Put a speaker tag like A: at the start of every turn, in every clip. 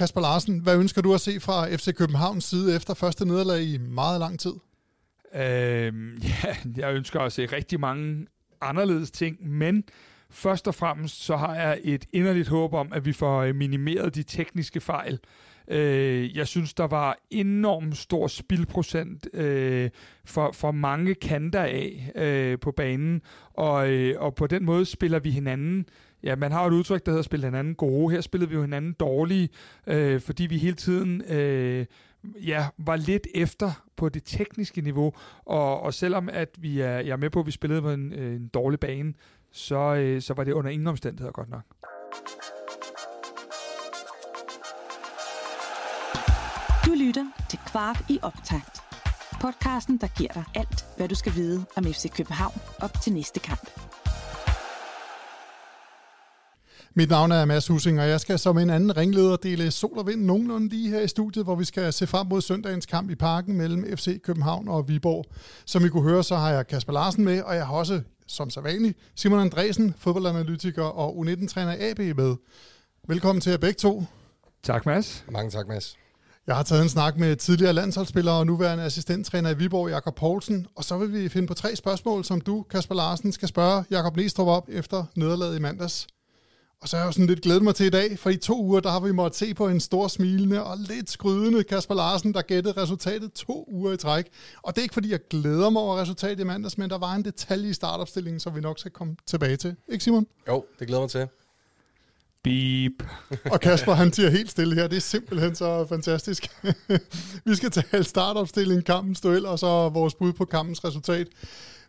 A: Kasper Larsen, hvad ønsker du at se fra FC Københavns side efter første nederlag i meget lang tid?
B: Øh, ja, jeg ønsker at se rigtig mange anderledes ting, men først og fremmest så har jeg et inderligt håb om, at vi får øh, minimeret de tekniske fejl. Øh, jeg synes, der var enormt stor spildprocent øh, for, for mange kanter af øh, på banen, og, øh, og på den måde spiller vi hinanden Ja, man har et udtryk, der hedder spille hinanden gode. Her spillede vi jo hinanden dårlige, øh, fordi vi hele tiden øh, ja, var lidt efter på det tekniske niveau. Og, og selvom at vi er, jeg er med på, at vi spillede på en, øh, en dårlig bane, så, øh, så var det under ingen omstændigheder godt nok.
C: Du lytter til Kvark i optakt. Podcasten, der giver dig alt, hvad du skal vide om FC København op til næste kamp.
A: Mit navn er Mads Husing, og jeg skal som en anden ringleder dele sol og vind nogenlunde lige her i studiet, hvor vi skal se frem mod søndagens kamp i parken mellem FC København og Viborg. Som I kunne høre, så har jeg Kasper Larsen med, og jeg har også, som så vanligt, Simon Andresen, fodboldanalytiker og U19-træner AB med. Velkommen til jer begge to.
B: Tak, Mads.
D: Mange tak, Mads.
A: Jeg har taget en snak med tidligere landsholdsspiller og nuværende assistenttræner i Viborg, Jakob Poulsen, og så vil vi finde på tre spørgsmål, som du, Kasper Larsen, skal spørge Jakob Næstrup op efter nederlaget i mandags. Og så har jeg sådan lidt glædet mig til i dag, for i to uger, der har vi måttet se på en stor smilende og lidt skrydende Kasper Larsen, der gættede resultatet to uger i træk. Og det er ikke fordi, jeg glæder mig over resultatet i mandags, men der var en detalje i startopstillingen, som vi nok skal komme tilbage til. Ikke Simon?
D: Jo, det glæder mig til.
B: Beep.
A: og Kasper, han siger helt stille her. Det er simpelthen så fantastisk. vi skal tale startopstilling, kampens duel, og så vores bud på kampens resultat.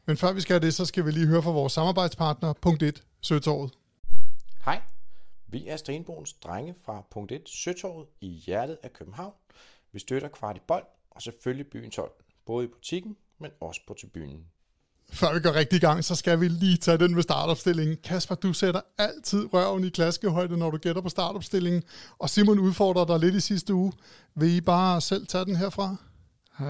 A: Men før vi skal have det, så skal vi lige høre fra vores samarbejdspartner, punkt 1, Søtorvet.
E: Hej, vi er Stenbogens drenge fra punkt 1 Søtorvet i hjertet af København. Vi støtter kvart i bold og selvfølgelig byens hold, både i butikken, men også på tribunen.
A: Før vi går rigtig i gang, så skal vi lige tage den med startopstillingen. Kasper, du sætter altid røven i klaskehøjde, når du gætter på startopstillingen. Og Simon udfordrer dig lidt i sidste uge. Vil I bare selv tage den herfra?
D: Uh,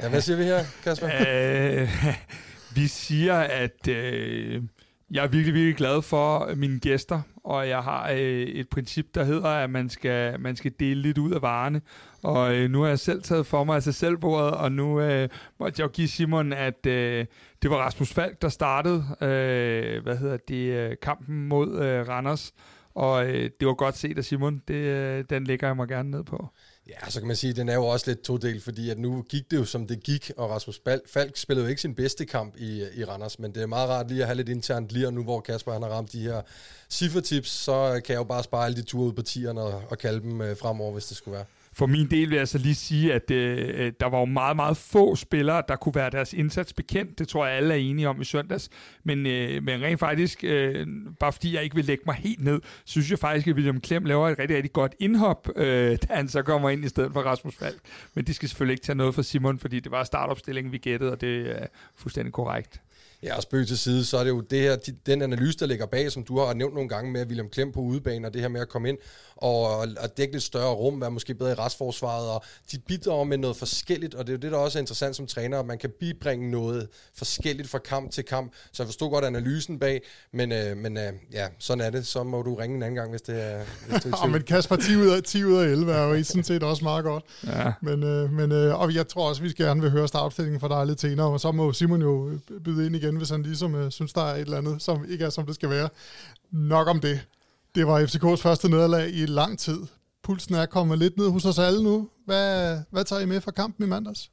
D: ja, hvad siger vi her, Kasper?
B: Uh, vi siger, at uh, jeg er virkelig, virkelig glad for øh, mine gæster, og jeg har øh, et princip, der hedder, at man skal, man skal dele lidt ud af varerne. Og øh, nu har jeg selv taget for mig af sig og nu øh, måtte jeg jo give Simon, at øh, det var Rasmus Falk, der startede øh, hvad hedder det, øh, kampen mod øh, Randers. Og øh, det var godt set af Simon. Det, øh, den lægger jeg mig gerne ned på.
D: Ja, så kan man sige, at den er jo også lidt todelt, fordi at nu gik det jo som det gik, og Rasmus Falk spillede jo ikke sin bedste kamp i, i Randers, men det er meget rart lige at have lidt internt lige nu, hvor Kasper han har ramt de her cifretips, så kan jeg jo bare spare alle de ture ud på tierne og, og kalde dem øh, fremover, hvis det skulle være.
B: For min del vil jeg så lige sige, at øh, øh, der var jo meget, meget få spillere, der kunne være deres indsats bekendt. Det tror jeg, alle er enige om i søndags. Men, øh, men rent faktisk, øh, bare fordi jeg ikke vil lægge mig helt ned, synes jeg faktisk, at William Klem laver et rigtig, rigtig godt indhop, øh, da han så kommer ind i stedet for Rasmus Falk. Men de skal selvfølgelig ikke tage noget fra Simon, fordi det var startopstillingen, vi gættede, og det er fuldstændig korrekt.
D: Ja, og spøg til side, så er det jo det her, den analyse, der ligger bag, som du har nævnt nogle gange med William Klem på udebane, og det her med at komme ind og, og dække lidt større rum, være måske bedre i restforsvaret, og de bidrager med noget forskelligt, og det er jo det, der også er interessant som træner, at man kan bibringe noget forskelligt fra kamp til kamp, så jeg forstår godt analysen bag, men, øh, men øh, ja, sådan er det, så må du ringe en anden gang, hvis det er, hvis det er
A: ja, men Kasper, 10 ud af, 10 ud af 11 er jo sådan set også meget godt. Ja. Men, øh, men øh, og jeg tror også, vi skal gerne vil høre startopstillingen fra dig lidt senere, og så må Simon jo byde ind igen, hvis han ligesom øh, synes, der er et eller andet, som ikke er, som det skal være. Nok om det. Det var FCK's første nederlag i lang tid. Pulsen er kommet lidt ned hos os alle nu. Hvad, hvad tager I med fra kampen i mandags?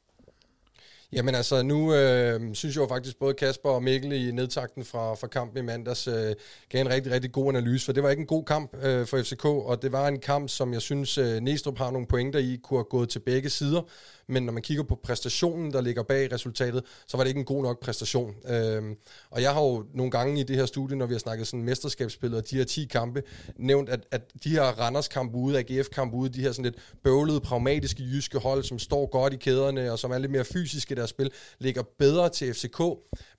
D: Jamen altså, nu øh, synes jeg jo faktisk, både Kasper og Mikkel i nedtakten fra, fra kampen i mandags øh, gav en rigtig, rigtig god analyse, for det var ikke en god kamp øh, for FCK, og det var en kamp, som jeg synes, øh, Næstrup har nogle pointer i, kunne have gået til begge sider men når man kigger på præstationen, der ligger bag resultatet, så var det ikke en god nok præstation. Øhm, og jeg har jo nogle gange i det her studie, når vi har snakket sådan mesterskabsspillet og de her 10 kampe, nævnt, at, at de her Randers kamp ude, AGF kamp ude, de her sådan lidt bøvlede, pragmatiske jyske hold, som står godt i kæderne og som er lidt mere fysiske i deres spil, ligger bedre til FCK,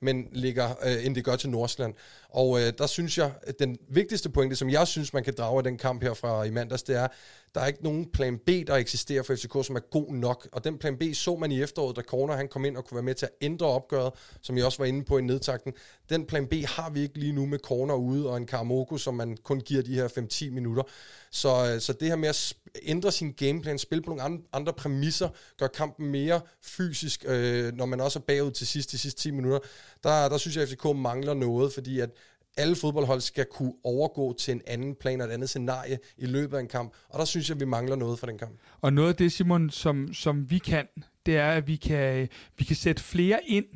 D: men ligger, øh, end det gør til Nordsjælland. Og øh, der synes jeg, at den vigtigste pointe, som jeg synes, man kan drage af den kamp her fra i mandags, det er, der er ikke nogen plan B, der eksisterer for FCK, som er god nok. Og den plan B så man i efteråret, da Corner han kom ind og kunne være med til at ændre opgøret, som jeg også var inde på i nedtakten. Den plan B har vi ikke lige nu med Corner ude og en Karamoko, som man kun giver de her 5-10 minutter. Så, øh, så det her med at ændre sin gameplan, spille på nogle andre præmisser, gøre kampen mere fysisk, øh, når man også er bagud til sidst, de sidste 10 minutter. Der, der synes jeg, at FCK mangler noget, fordi at alle fodboldhold skal kunne overgå til en anden plan og et andet scenarie i løbet af en kamp, og der synes jeg, at vi mangler noget fra den kamp.
B: Og noget af det, Simon, som, som vi kan, det er, at vi kan, vi kan sætte flere ind,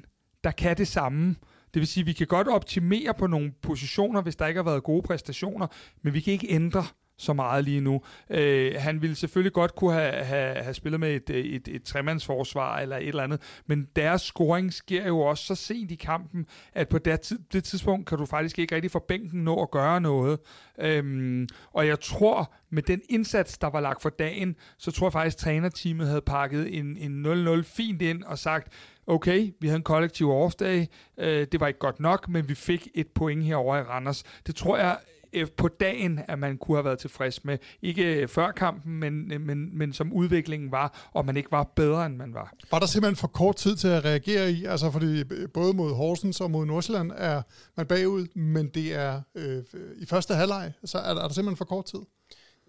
B: der kan det samme. Det vil sige, at vi kan godt optimere på nogle positioner, hvis der ikke har været gode præstationer, men vi kan ikke ændre så meget lige nu. Øh, han ville selvfølgelig godt kunne have, have, have spillet med et, et, et tremandsforsvar eller et eller andet, men deres scoring sker jo også så sent i kampen, at på det, det tidspunkt kan du faktisk ikke rigtig få bænken nå at gøre noget. Øhm, og jeg tror, med den indsats, der var lagt for dagen, så tror jeg faktisk, at trænerteamet havde pakket en, en 0-0 fint ind og sagt, okay, vi havde en kollektiv off-day, øh, det var ikke godt nok, men vi fik et point herover i Randers. Det tror jeg Øh, på dagen, at man kunne have været tilfreds med. Ikke øh, før kampen, men, øh, men, men som udviklingen var, og man ikke var bedre, end man var.
A: Var der simpelthen for kort tid til at reagere i? Altså fordi både mod Horsens og mod Nordsjælland er man bagud, men det er øh, i første halvleg, så er der, er der simpelthen for kort tid?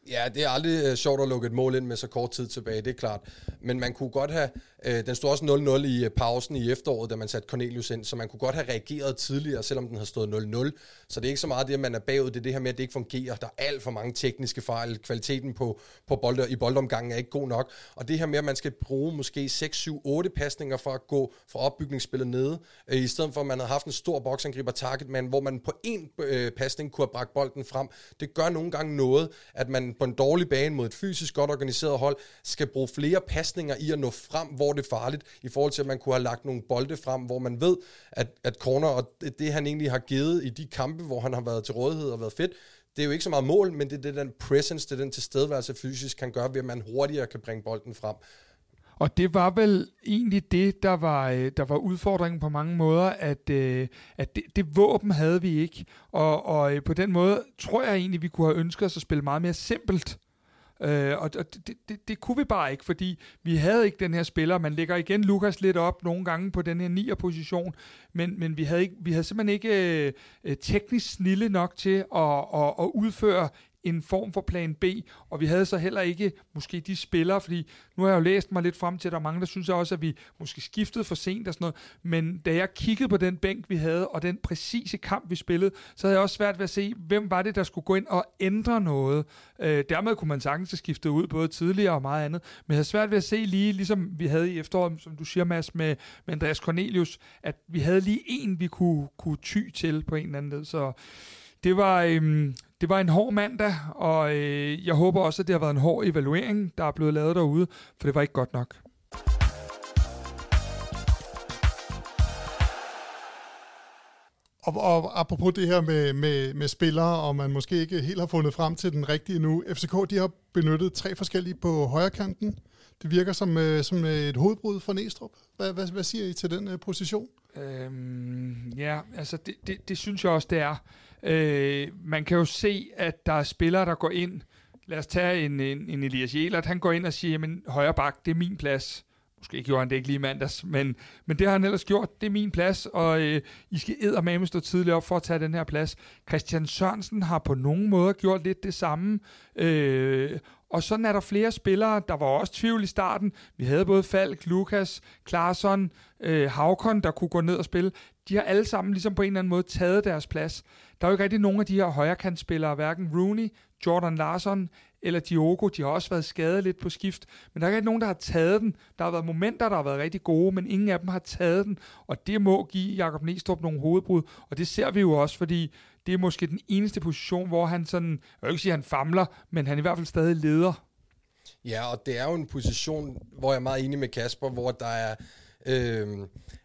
D: Ja, det er aldrig øh, sjovt at lukke et mål ind med så kort tid tilbage, det er klart. Men man kunne godt have, øh, den stod også 0-0 i øh, pausen i efteråret, da man satte Cornelius ind, så man kunne godt have reageret tidligere, selvom den havde stået 0-0. Så det er ikke så meget det, at man er bagud, det er det her med, at det ikke fungerer. Der er alt for mange tekniske fejl, kvaliteten på, på bold, i boldomgangen er ikke god nok. Og det her med, at man skal bruge måske 6, 7, 8 pasninger for at gå fra opbygningsspillet nede, øh, i stedet for at man havde haft en stor boksangriber targetman, hvor man på én øh, pasning kunne have bragt bolden frem. Det gør nogle gange noget, at man på en dårlig bane mod et fysisk godt organiseret hold, skal bruge flere pasninger i at nå frem, hvor det er farligt, i forhold til, at man kunne have lagt nogle bolde frem, hvor man ved, at, at corner, og det, det han egentlig har givet i de kampe, hvor han har været til rådighed og været fedt, det er jo ikke så meget mål, men det er det, den presence, det er den tilstedeværelse fysisk kan gøre, ved at man hurtigere kan bringe bolden frem.
B: Og det var vel egentlig det, der var, øh, der var udfordringen på mange måder, at, øh, at det, det våben havde vi ikke. Og, og øh, på den måde tror jeg egentlig, vi kunne have ønsket os at spille meget mere simpelt. Øh, og det, det, det kunne vi bare ikke, fordi vi havde ikke den her spiller. Man lægger igen Lukas lidt op nogle gange på den her 9. position, men, men vi, havde ikke, vi havde simpelthen ikke øh, teknisk snille nok til at, at, at udføre en form for plan B, og vi havde så heller ikke måske de spillere, fordi nu har jeg jo læst mig lidt frem til, at der er mange, der synes også, at vi måske skiftede for sent og sådan noget, men da jeg kiggede på den bænk, vi havde, og den præcise kamp, vi spillede, så havde jeg også svært ved at se, hvem var det, der skulle gå ind og ændre noget. Øh, dermed kunne man sagtens skifte ud, både tidligere og meget andet, men jeg havde svært ved at se lige, ligesom vi havde i efteråret, som du siger, Mads, med, med Andreas Cornelius, at vi havde lige en, vi kunne, kunne ty til på en eller anden led, så det var, øhm, det var en hård mandag, og øh, jeg håber også, at det har været en hård evaluering, der er blevet lavet derude, for det var ikke godt nok.
A: Og, og apropos det her med, med, med spillere, og man måske ikke helt har fundet frem til den rigtige nu. FCK de har benyttet tre forskellige på højre kanten. Det virker som, øh, som et hovedbrud for Næstrup. Hvad, hvad, hvad siger I til den øh, position?
B: Øhm, ja, altså det, det, det synes jeg også, det er. Øh, man kan jo se, at der er spillere, der går ind. Lad os tage en, en, en Elias Jelert. Han går ind og siger, jamen højre bak, det er min plads. Måske gjorde han det ikke lige mandags, men, men det har han ellers gjort. Det er min plads, og øh, I skal eddermame stå tidligt op for at tage den her plads. Christian Sørensen har på nogen måde gjort lidt det samme. Øh, og sådan er der flere spillere. Der var også tvivl i starten. Vi havde både Falk, Lukas, Klarsson, øh, Havkon, der kunne gå ned og spille. De har alle sammen ligesom på en eller anden måde taget deres plads. Der er jo ikke rigtig nogen af de her højrekantspillere, hverken Rooney, Jordan Larson eller Diogo. De har også været skadet lidt på skift, men der er ikke nogen, der har taget den. Der har været momenter, der har været rigtig gode, men ingen af dem har taget den, og det må give Jakob Næstrup nogle hovedbrud, og det ser vi jo også, fordi det er måske den eneste position, hvor han sådan, jeg vil ikke sige, at han famler, men han er i hvert fald stadig leder.
D: Ja, og det er jo en position, hvor jeg er meget enig med Kasper, hvor der er... Øh,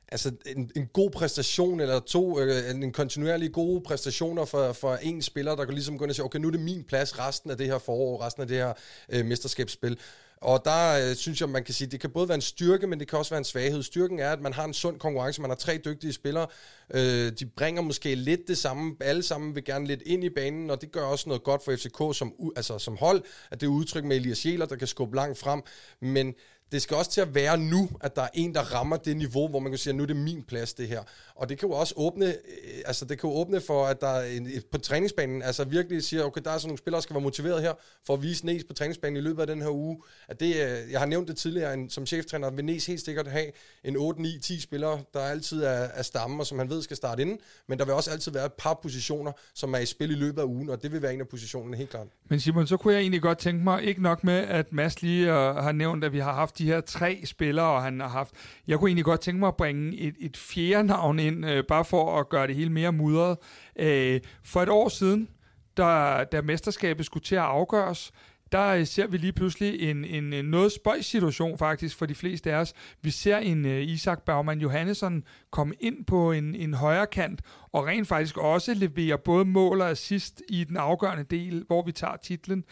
D: altså en, en god præstation, eller to, øh, en kontinuerlig gode præstationer for, for en spiller, der kan ligesom gå ind og sige, okay, nu er det min plads resten af det her forår, resten af det her øh, mesterskabsspil. Og der øh, synes jeg, man kan sige, det kan både være en styrke, men det kan også være en svaghed. Styrken er, at man har en sund konkurrence, man har tre dygtige spillere, øh, de bringer måske lidt det samme, alle sammen vil gerne lidt ind i banen, og det gør også noget godt for FCK som, altså som hold, at det er udtryk med Elias Jæler, der kan skubbe langt frem, men det skal også til at være nu, at der er en, der rammer det niveau, hvor man kan sige, at nu er det min plads, det her. Og det kan jo også åbne, øh, altså det kan jo åbne for, at der er en, på træningsbanen, altså virkelig siger, okay, der er sådan nogle spillere, der skal være motiveret her, for at vise Næs på træningsbanen i løbet af den her uge. At det, øh, jeg har nævnt det tidligere, en, som cheftræner vil Næs helt sikkert have en 8, 9, 10 spillere, der altid er, er stamme, og som han ved skal starte inden, men der vil også altid være et par positioner, som er i spil i løbet af ugen, og det vil være en af positionerne helt klart.
B: Men Simon, så kunne jeg egentlig godt tænke mig, ikke nok med, at Mads lige uh, har nævnt, at vi har haft de her tre spillere, og han har haft, jeg kunne egentlig godt tænke mig at bringe et, et fjerde navn ind, øh, bare for at gøre det hele mere mudret. Øh, for et år siden, da, da mesterskabet skulle til at afgøres, der øh, ser vi lige pludselig en, en, en noget spøjs situation faktisk for de fleste af os. Vi ser en uh, Isak Bergman Johannesson komme ind på en, en højre kant, og rent faktisk også levere både mål og assist i den afgørende del, hvor vi tager titlen.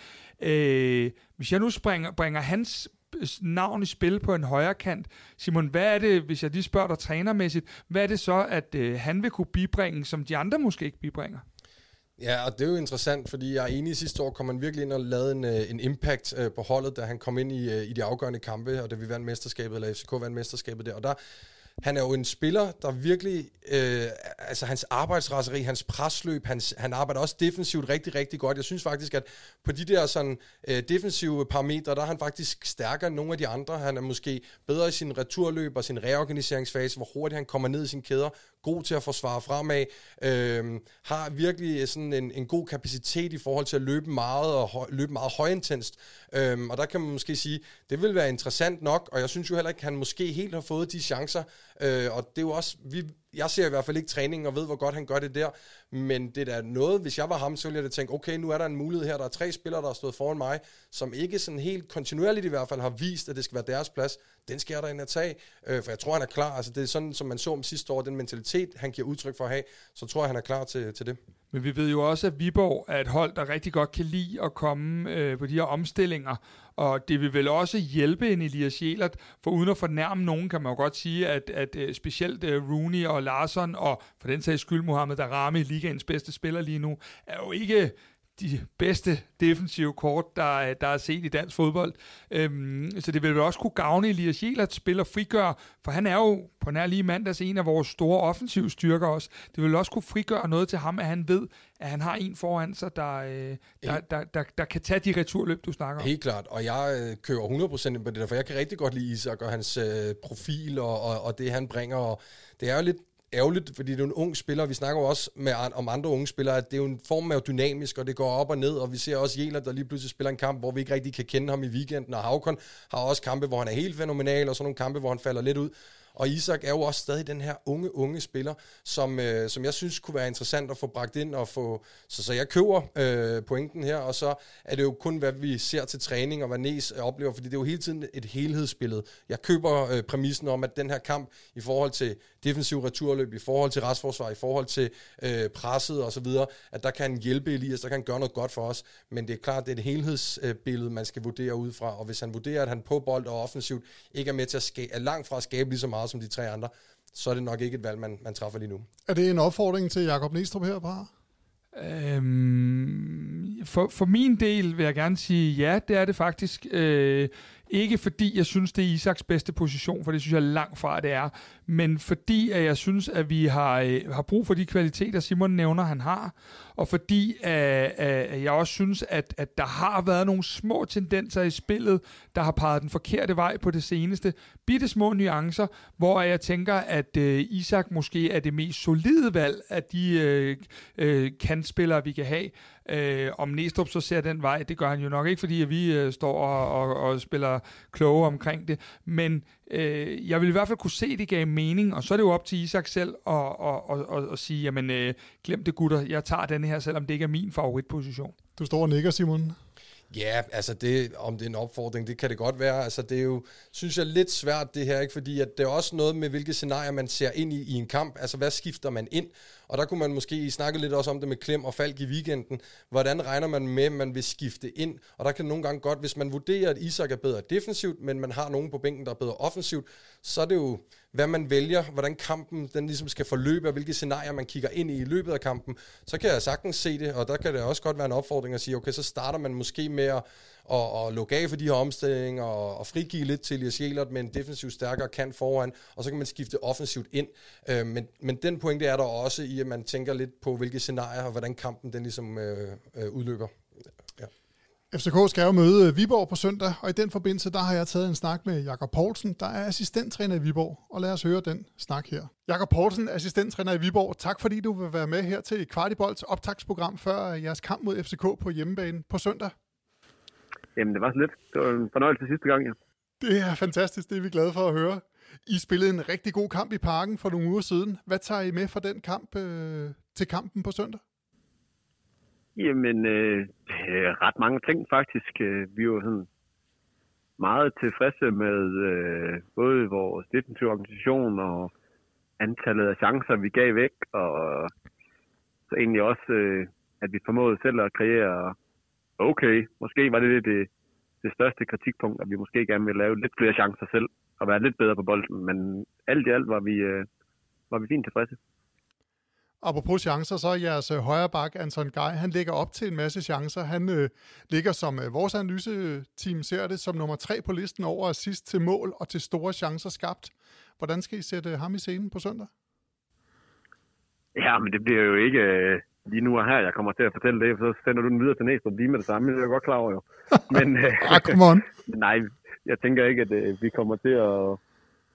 B: Uh, hvis jeg nu springer, bringer hans navn i spil på en højre kant. Simon, hvad er det, hvis jeg lige spørger dig trænermæssigt, hvad er det så, at øh, han vil kunne bibringe, som de andre måske ikke bibringer?
D: Ja, og det er jo interessant, fordi jeg er enig i sidste år, kom han virkelig ind og lavede en, øh, en impact øh, på holdet, da han kom ind i, øh, i de afgørende kampe, og da vi vandt mesterskabet, eller FCK vandt mesterskabet der. Og der, han er jo en spiller, der virkelig, øh, altså hans arbejdsraseri, hans presløb, hans, han arbejder også defensivt rigtig, rigtig godt. Jeg synes faktisk, at på de der sådan øh, defensive parametre, der er han faktisk stærkere end nogle af de andre. Han er måske bedre i sin returløb og sin reorganiseringsfase, hvor hurtigt han kommer ned i sine kæder, god til at forsvare fremad, øh, har virkelig sådan en, en god kapacitet i forhold til at løbe meget og høj, løbe meget højintenst. Øh, og der kan man måske sige, det vil være interessant nok, og jeg synes jo heller ikke, at han måske helt har fået de chancer, øh, og det er jo også, vi, jeg ser i hvert fald ikke træningen og ved, hvor godt han gør det der, men det er da noget, hvis jeg var ham, så ville jeg da tænke, okay, nu er der en mulighed her, der er tre spillere, der har stået foran mig, som ikke sådan helt kontinuerligt i hvert fald har vist, at det skal være deres plads. Den skal jeg da ind at tage, øh, for jeg tror, han er klar. Altså det er sådan, som man så om sidste år, den mentalitet, han giver udtryk for at have, så tror jeg, han er klar til, til det.
B: Men vi ved jo også, at Viborg er et hold, der rigtig godt kan lide at komme øh, på de her omstillinger, og det vil vel også hjælpe en Elias Jelert, for uden at fornærme nogen, kan man jo godt sige, at, at øh, specielt uh, Rooney og Larsson, og for den sags skyld Mohamed Darami, ligaens bedste spiller lige nu, er jo ikke de bedste defensive kort, der, der er set i dansk fodbold. Øhm, så det vil også kunne gavne Elias Jelert spiller frigør, for han er jo på nær lige mandags en af vores store offensive styrker også. Det vil også kunne frigøre noget til ham, at han ved, at han har en foran sig, der, øh, der, der, der, der kan tage de returløb, du snakker om.
D: Helt klart, og jeg øh, kører 100% på det der, for jeg kan rigtig godt lide Isak og hans øh, profil og, og, og det, han bringer. Og det er jo lidt ærgerligt, fordi det er en ung spiller. Vi snakker jo også med, om andre unge spillere, at det er jo en form af dynamisk, og det går op og ned, og vi ser også Jæler, der lige pludselig spiller en kamp, hvor vi ikke rigtig kan kende ham i weekenden, og Havkon har også kampe, hvor han er helt fænomenal, og så nogle kampe, hvor han falder lidt ud. Og Isak er jo også stadig den her unge, unge spiller, som, øh, som jeg synes kunne være interessant at få bragt ind og få... Så, så jeg køber øh, pointen her, og så er det jo kun, hvad vi ser til træning og hvad Næs øh, oplever, fordi det er jo hele tiden et helhedsbillede. Jeg køber øh, præmissen om, at den her kamp i forhold til defensiv returløb, i forhold til restforsvar, i forhold til øh, presset og så videre, at der kan hjælpe Elias, der kan han gøre noget godt for os, men det er klart, det er et helhedsbillede, man skal vurdere ud fra, og hvis han vurderer, at han på bold og offensivt ikke er med til at skabe, er langt fra at skabe lige så meget som de tre andre, så er det nok ikke et valg, man, man træffer lige nu.
A: Er det en opfordring til Jakob Næstrup her, bare?
B: Øhm, for, for min del vil jeg gerne sige, ja, det er det faktisk. Øh, ikke fordi jeg synes, det er Isaks bedste position, for det synes jeg langt fra, det er, men fordi at jeg synes, at vi har, øh, har brug for de kvaliteter, Simon nævner, han har, og fordi øh, øh, jeg også synes, at, at der har været nogle små tendenser i spillet, der har peget den forkerte vej på det seneste. Bitte små nuancer, hvor jeg tænker, at øh, Isak måske er det mest solide valg af de øh, øh, kantspillere, vi kan have. Øh, om Næstrup så ser den vej, det gør han jo nok ikke, fordi vi øh, står og, og, og spiller kloge omkring det. Men øh, jeg vil i hvert fald kunne se, det gav mening, og så er det jo op til Isak selv at, at, at, at, at sige, jamen øh, glem det gutter, jeg tager denne her, selvom det ikke er min favoritposition.
A: Du står og nikker, Simon.
D: Ja, altså det, om det er en opfordring, det kan det godt være. Altså det er jo, synes jeg, lidt svært det her, ikke? fordi at det er også noget med, hvilke scenarier man ser ind i i en kamp. Altså hvad skifter man ind? Og der kunne man måske snakke lidt også om det med Klem og Falk i weekenden. Hvordan regner man med, at man vil skifte ind? Og der kan nogle gange godt, hvis man vurderer, at Isak er bedre defensivt, men man har nogen på bænken, der er bedre offensivt, så er det jo, hvad man vælger, hvordan kampen den ligesom skal forløbe, og hvilke scenarier man kigger ind i i løbet af kampen. Så kan jeg sagtens se det, og der kan det også godt være en opfordring at sige, okay, så starter man måske med at og, og lukke af for de her omstillinger og, og frigive lidt til Elias Jelert med en defensiv stærkere kant foran, og så kan man skifte offensivt ind. Øh, men, men den pointe er der også i, at man tænker lidt på, hvilke scenarier og hvordan kampen den ligesom øh, øh, udløber.
A: Ja. FCK skal jo møde Viborg på søndag, og i den forbindelse, der har jeg taget en snak med Jakob Poulsen, der er assistenttræner i Viborg, og lad os høre den snak her. Jakob Poulsen, assistenttræner i Viborg, tak fordi du vil være med her til Kvartibolds optagsprogram før jeres kamp mod FCK på hjemmebane på søndag.
F: Jamen, det var så lidt. Det var en fornøjelse sidste gang, ja.
A: Det er fantastisk, det er vi glade for at høre. I spillede en rigtig god kamp i parken for nogle uger siden. Hvad tager I med for den kamp øh, til kampen på søndag?
F: Jamen, øh, ret mange ting faktisk. Øh, vi var sådan meget tilfredse med øh, både vores defensive organisation og antallet af chancer, vi gav væk, og så egentlig også, øh, at vi formåede selv at kreere okay, måske var det det, det største kritikpunkt, at vi måske gerne ville lave lidt flere chancer selv og være lidt bedre på bolden, men alt i alt var vi, øh, var vi fint tilfredse.
A: Apropos chancer, så er jeres øh, højre bak, Anton Gej, han ligger op til en masse chancer. Han øh, ligger, som øh, vores analyseteam ser det, som nummer tre på listen over assist til mål og til store chancer skabt. Hvordan skal I sætte ham i scenen på søndag?
F: Ja, men det bliver jo ikke... Øh lige nu og her, jeg kommer til at fortælle det, så sender du den videre til Næstrup lige med det samme. Det er jeg godt klar over jo.
A: Men, ah, come on.
F: nej, jeg tænker ikke, at uh, vi kommer til at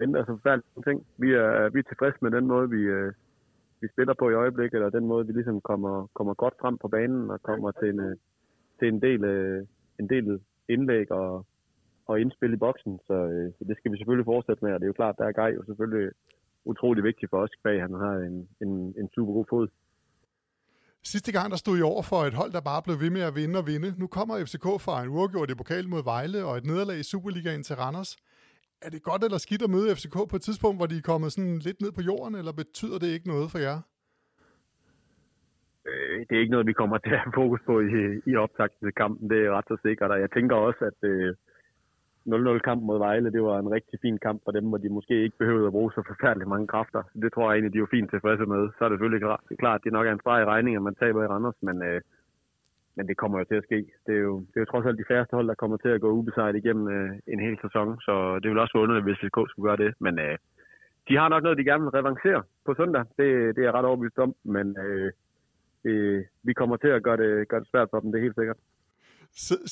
F: ændre så forfærdelige ting. Vi er, vi er tilfredse med den måde, vi, uh, vi spiller på i øjeblikket, og den måde, vi ligesom kommer, kommer godt frem på banen og kommer til en, uh, til en del, uh, en del indlæg og, og indspil i boksen. Så, uh, så det skal vi selvfølgelig fortsætte med, og det er jo klart, der er Gej jo selvfølgelig utrolig vigtigt for os bag. Han har en, en, en super god fod.
A: Sidste gang, der stod I over for et hold, der bare blev ved med at vinde og vinde. Nu kommer FCK fra en uafgjort i pokal mod Vejle og et nederlag i Superligaen til Randers. Er det godt eller skidt at møde FCK på et tidspunkt, hvor de er kommet sådan lidt ned på jorden, eller betyder det ikke noget for jer?
F: Øh, det er ikke noget, vi kommer til at have fokus på i, i optakten til kampen. Det er ret så sikkert, og jeg tænker også, at øh, 0-0-kamp mod Vejle, det var en rigtig fin kamp for dem, hvor de måske ikke behøvede at bruge så forfærdeligt mange kræfter. Det tror jeg egentlig, de er jo fint tilfredse med. Så er det selvfølgelig klart, at det nok er en streg i regning, at man taber i Randers, men, øh, men det kommer jo til at ske. Det er, jo, det er jo trods alt de færreste hold, der kommer til at gå ubesejret igennem øh, en hel sæson, så det vil også være underligt, hvis FCK skulle gøre det. Men øh, de har nok noget, de gerne vil revancere på søndag. Det, det er jeg ret overbevist om, men øh, øh, vi kommer til at gøre det, gøre det svært for dem, det er helt sikkert.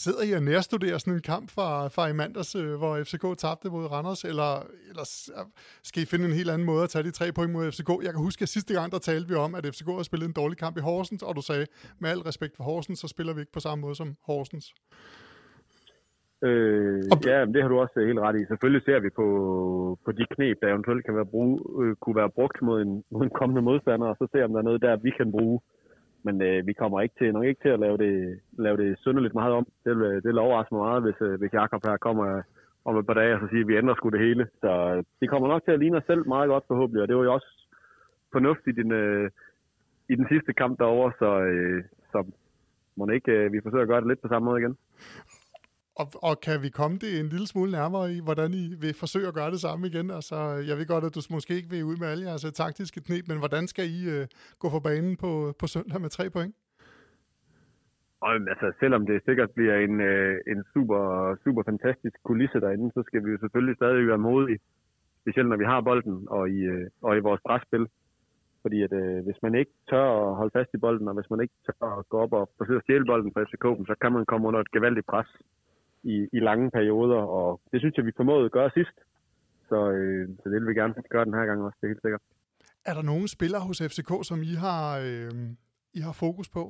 A: Sidder I og nærstuderer sådan en kamp fra, fra i mandags, øh, hvor FCK tabte mod Randers, eller, eller skal I finde en helt anden måde at tage de tre point mod FCK? Jeg kan huske, at sidste gang, der talte vi om, at FCK har spillet en dårlig kamp i Horsens, og du sagde, med al respekt for Horsens, så spiller vi ikke på samme måde som Horsens.
F: Øh, ja, det har du også helt ret i. Selvfølgelig ser vi på, på de knep, der eventuelt kan være brug, øh, kunne være brugt mod en, mod en kommende modstander, og så ser om der er noget der, vi kan bruge. Men øh, vi kommer ikke til, nok ikke til at lave det, lave det synderligt meget om. Det det vil overraske mig meget, hvis, øh, hvis Jakob her kommer om et par dage og så siger, at vi ændrer sgu det hele. Så øh, det kommer nok til at ligne os selv meget godt forhåbentlig, og det var jo også fornuftigt i den, øh, i den sidste kamp derovre, så, øh, så må ikke, øh, vi forsøger at gøre det lidt på samme måde igen.
A: Og, og kan vi komme det en lille smule nærmere i, hvordan I vil forsøge at gøre det samme igen? Altså, jeg ved godt, at du måske ikke vil ud med alle jeres øh, taktiske knep, men hvordan skal I øh, gå for banen på, på søndag med tre point?
F: Og, altså, selvom det sikkert bliver en, øh, en super, super fantastisk kulisse derinde, så skal vi jo selvfølgelig stadig være modige, specielt når vi har bolden og i, øh, og i vores presspil. Fordi at, øh, hvis man ikke tør at holde fast i bolden, og hvis man ikke tør at gå op og forsøge at stjæle bolden fra FCK, så kan man komme under et gevaldigt pres i, i lange perioder, og det synes jeg, vi formåede at gøre sidst. Så, øh, så det vil vi gerne gøre den her gang også, det er helt sikkert.
A: Er der nogen spillere hos FCK, som I har, øh, I har fokus på?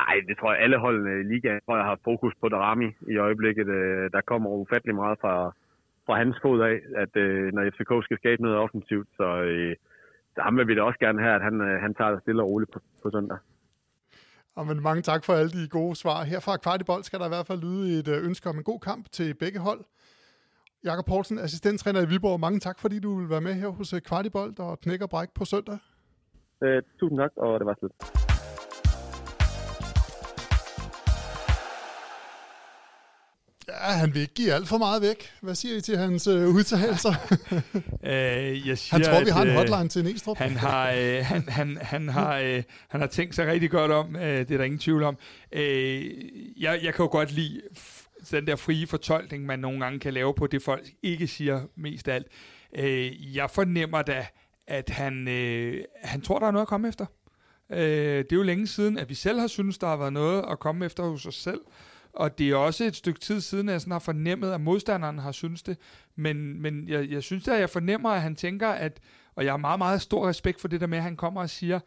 F: Nej, det tror jeg alle holdene i ligaen tror jeg har fokus på Darami i øjeblikket. Øh, der kommer ufattelig meget fra, fra hans fod af, at øh, når FCK skal skabe noget offensivt, så, øh, så ham vil vi da også gerne have, at han, øh, han tager det stille og roligt på, på søndag.
A: Og men mange tak for alle de gode svar. Her fra Kvartibold skal der i hvert fald lyde et øh, ønske om en god kamp til begge hold. Jakob Poulsen, assistenttræner i Viborg. Mange tak, fordi du vil være med her hos øh, Kvartibold og knækker og Bræk på søndag.
F: Øh, tusind tak, og det var slet.
A: Ja, han vil ikke give alt for meget væk. Hvad siger I til hans øh, udtalelser?
B: Øh, jeg siger,
A: han tror, vi har en
B: at, øh,
A: hotline til Næstrup.
B: Han har, øh, han, han, han, har, øh, han har tænkt sig rigtig godt om, øh, det er der ingen tvivl om. Øh, jeg, jeg kan jo godt lide den der frie fortolkning, man nogle gange kan lave på det, folk ikke siger mest af alt. Øh, jeg fornemmer da, at han, øh, han tror, der er noget at komme efter. Øh, det er jo længe siden, at vi selv har synes der har været noget at komme efter hos os selv. Og det er også et stykke tid siden, at jeg sådan har fornemmet, at modstanderen har synes det. Men, men jeg, jeg synes at jeg fornemmer, at han tænker, at, og jeg har meget, meget stor respekt for det der med, at han kommer og siger,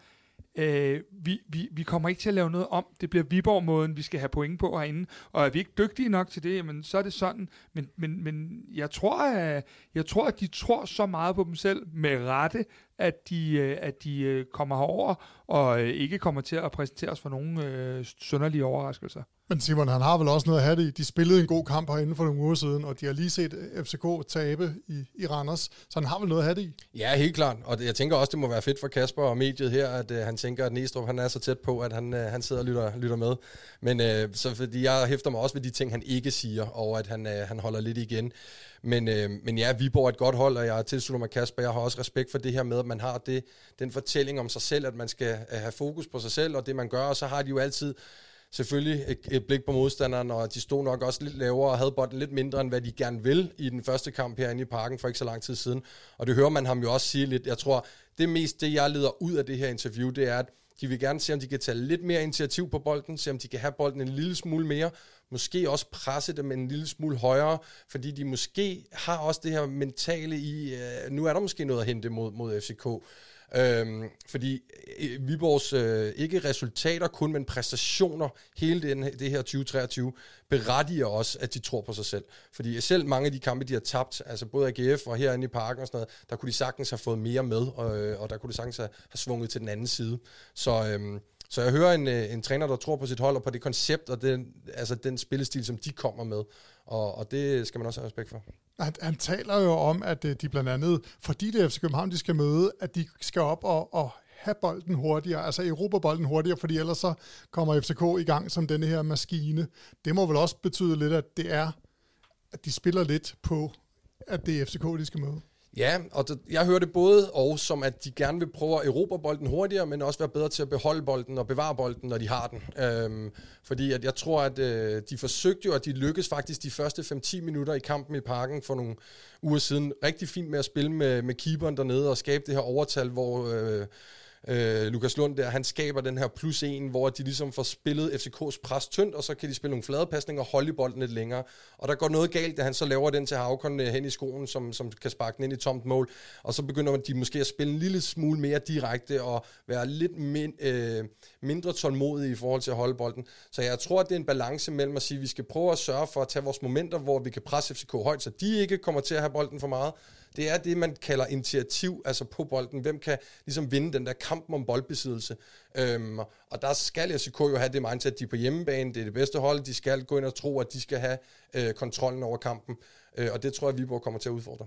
B: øh, vi, vi, vi kommer ikke til at lave noget om. Det bliver Viborg-måden, vi skal have point på herinde. Og er vi ikke dygtige nok til det, jamen, så er det sådan. Men, men, men jeg, tror, at, jeg tror, at de tror så meget på dem selv med rette, at de, øh, at de øh, kommer herover og øh, ikke kommer til at præsentere os for nogen øh, sønderlige overraskelser.
A: Men Simon, han har vel også noget at have det i. De spillede en god kamp herinde for nogle uger siden, og de har lige set øh, FCK tabe i, i Randers, så han har vel noget at have det i.
D: Ja, helt klart. Og det, jeg tænker også, det må være fedt for Kasper og mediet her, at øh, han tænker, at Næstrup han er så tæt på, at han, øh, han sidder og lytter, lytter med. Men øh, så fordi jeg hæfter mig også ved de ting, han ikke siger, og at han, øh, han holder lidt igen. Men, øh, men ja, Viborg er et godt hold, og jeg tilslutter mig Kasper. Jeg har også respekt for det her med, at man har det, den fortælling om sig selv, at man skal øh, have fokus på sig selv og det, man gør. Og så har de jo altid selvfølgelig et, et blik på modstanderen, og de stod nok også lidt lavere og havde bolden lidt mindre, end hvad de gerne vil i den første kamp herinde i parken for ikke så lang tid siden. Og det hører man ham jo også sige lidt. Jeg tror, det mest det, jeg leder ud af det her interview, det er, at de vil gerne se, om de kan tage lidt mere initiativ på bolden, se om de kan have bolden en lille smule mere, måske også presse dem en lille smule højere, fordi de måske har også det her mentale i, øh, nu er der måske noget at hente mod, mod FCK. Øhm, fordi øh, Viborgs øh, ikke resultater kun, men præstationer hele den, det her 2023 berettiger også, at de tror på sig selv. Fordi selv mange af de kampe, de har tabt, altså både AGF og herinde i parken og sådan noget, der kunne de sagtens have fået mere med, og, øh, og der kunne de sagtens have, have svunget til den anden side. Så, øhm, så jeg hører en, øh, en træner, der tror på sit hold og på det koncept og den, altså den spillestil, som de kommer med. Og, og det skal man også have respekt for.
A: Han, han taler jo om, at øh, de blandt andet, fordi det er FC København, de skal møde, at de skal op og, og have bolden hurtigere, altså Europa-bolden hurtigere, fordi ellers så kommer FCK i gang som denne her maskine. Det må vel også betyde lidt, at det er, at de spiller lidt på, at det er FCK, de skal møde.
D: Ja, og det, jeg hører det både og som, at de gerne vil prøve at erobre bolden hurtigere, men også være bedre til at beholde bolden og bevare bolden, når de har den. Øhm, fordi at jeg tror, at øh, de forsøgte jo, at de lykkedes faktisk de første 5-10 minutter i kampen i parken for nogle uger siden. Rigtig fint med at spille med, med keeperen dernede og skabe det her overtal, hvor... Øh, øh, Lukas Lund der, han skaber den her plus en, hvor de ligesom får spillet FCK's pres tyndt, og så kan de spille nogle flade pasninger og holde i bolden lidt længere. Og der går noget galt, da han så laver den til Havkon øh, hen i skoen, som, som kan sparke den ind i tomt mål. Og så begynder de måske at spille en lille smule mere direkte og være lidt min, øh, mindre tålmodige i forhold til at holde bolden. Så jeg tror, at det er en balance mellem at sige, at vi skal prøve at sørge for at tage vores momenter, hvor vi kan presse FCK højt, så de ikke kommer til at have bolden for meget, det er det, man kalder initiativ, altså på bolden. Hvem kan ligesom vinde den der kamp om boldbesiddelse? Øhm, og der skal SK jo have det mindset, at de er på hjemmebane, det er det bedste hold, de skal gå ind og tro, at de skal have øh, kontrollen over kampen. Øh, og det tror jeg, Viborg kommer til at udfordre.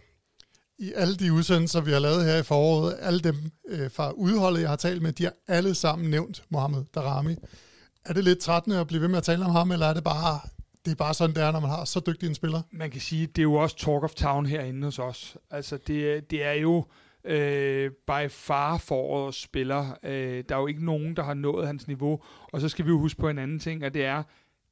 A: I alle de udsendelser, vi har lavet her i foråret, alle dem øh, fra udholdet, jeg har talt med, de har alle sammen nævnt Mohamed Darami. Er det lidt trættende at blive ved med at tale om ham, eller er det bare det er bare sådan, det er, når man har så dygtig en spiller.
B: Man kan sige, det er jo også talk of town herinde hos os. Altså, det, det er jo øh, by far forårets spiller. Øh, der er jo ikke nogen, der har nået hans niveau. Og så skal vi jo huske på en anden ting, og det er,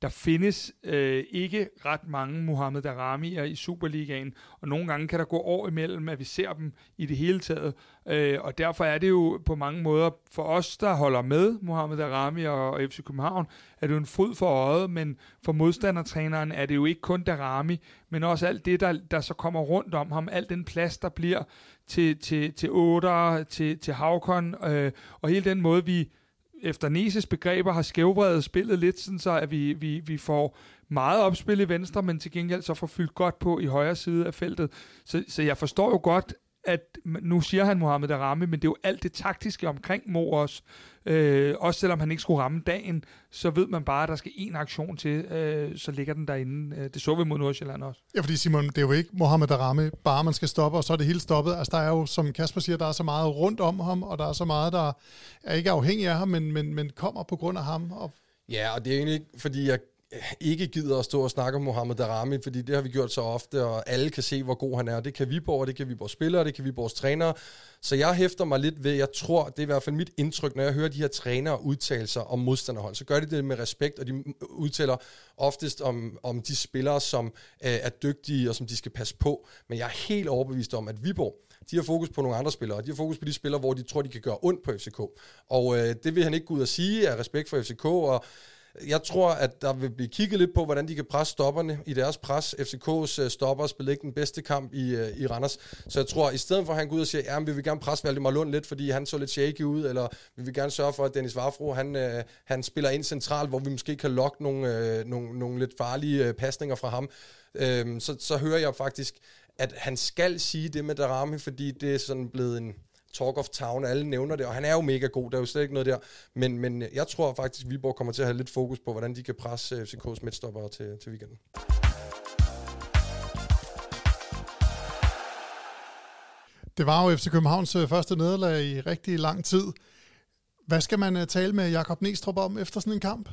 B: der findes øh, ikke ret mange Mohamed Darami'er i Superligaen, og nogle gange kan der gå år imellem, at vi ser dem i det hele taget. Øh, og derfor er det jo på mange måder for os, der holder med Mohamed Darami og, og FC København, er det jo en fod for øjet, men for modstandertræneren er det jo ikke kun Darami, men også alt det, der, der så kommer rundt om ham, al den plads, der bliver til, til, til Otter, til, til Havkon, øh, og hele den måde, vi efter Neses begreber har skævvredet spillet lidt, sådan så at vi, vi, vi får meget opspil i venstre, men til gengæld så får fyldt godt på i højre side af feltet. Så, så jeg forstår jo godt, at nu siger han Mohamed Darami, men det er jo alt det taktiske omkring Moros. Øh, også selvom han ikke skulle ramme dagen, så ved man bare, at der skal en aktion til, øh, så ligger den derinde. Øh, det så vi mod Nordsjælland også.
A: Ja, fordi Simon, det er jo ikke Mohamed Darami, bare man skal stoppe, og så er det hele stoppet. Altså der er jo, som Kasper siger, der er så meget rundt om ham, og der er så meget, der er ikke afhængig af ham, men, men, men kommer på grund af ham. Og
D: Ja, og det er egentlig ikke, fordi jeg ikke gider at stå og snakke om Mohamed Darami, fordi det har vi gjort så ofte, og alle kan se, hvor god han er. Det kan vi og det kan vi vores spillere, det kan vi vores trænere. Så jeg hæfter mig lidt ved, jeg tror, det er i hvert fald mit indtryk, når jeg hører de her trænere udtale sig om modstanderhold, så gør de det med respekt, og de udtaler oftest om, om de spillere, som øh, er dygtige og som de skal passe på. Men jeg er helt overbevist om, at Viborg, de har fokus på nogle andre spillere, de har fokus på de spillere, hvor de tror, de kan gøre ondt på FCK. Og øh, det vil han ikke gå ud og sige af respekt for FCK, og jeg tror, at der vil blive kigget lidt på, hvordan de kan presse stopperne i deres pres. FCK's øh, stopper spillede ikke den bedste kamp i, øh, i Randers. Så jeg tror, at i stedet for at han går ud og siger, ja, vi vil gerne presse Valdemar Lund lidt, fordi han så lidt shaky ud, eller vi vil gerne sørge for, at Dennis Varfro, han, øh, han spiller ind centralt, hvor vi måske kan lokke nogle, nogle, nogle lidt farlige pasninger fra ham. Øhm, så, så hører jeg faktisk, at han skal sige det med Darami, fordi det er sådan blevet en talk of town, alle nævner det, og han er jo mega god, der er jo slet ikke noget der, men, men jeg tror faktisk, at Viborg kommer til at have lidt fokus på, hvordan de kan presse øh, FCK's midtstopper til, til weekenden.
A: Det var jo FC Københavns øh, første nederlag i rigtig lang tid. Hvad skal man øh, tale med Jakob Næstrup om efter sådan en kamp?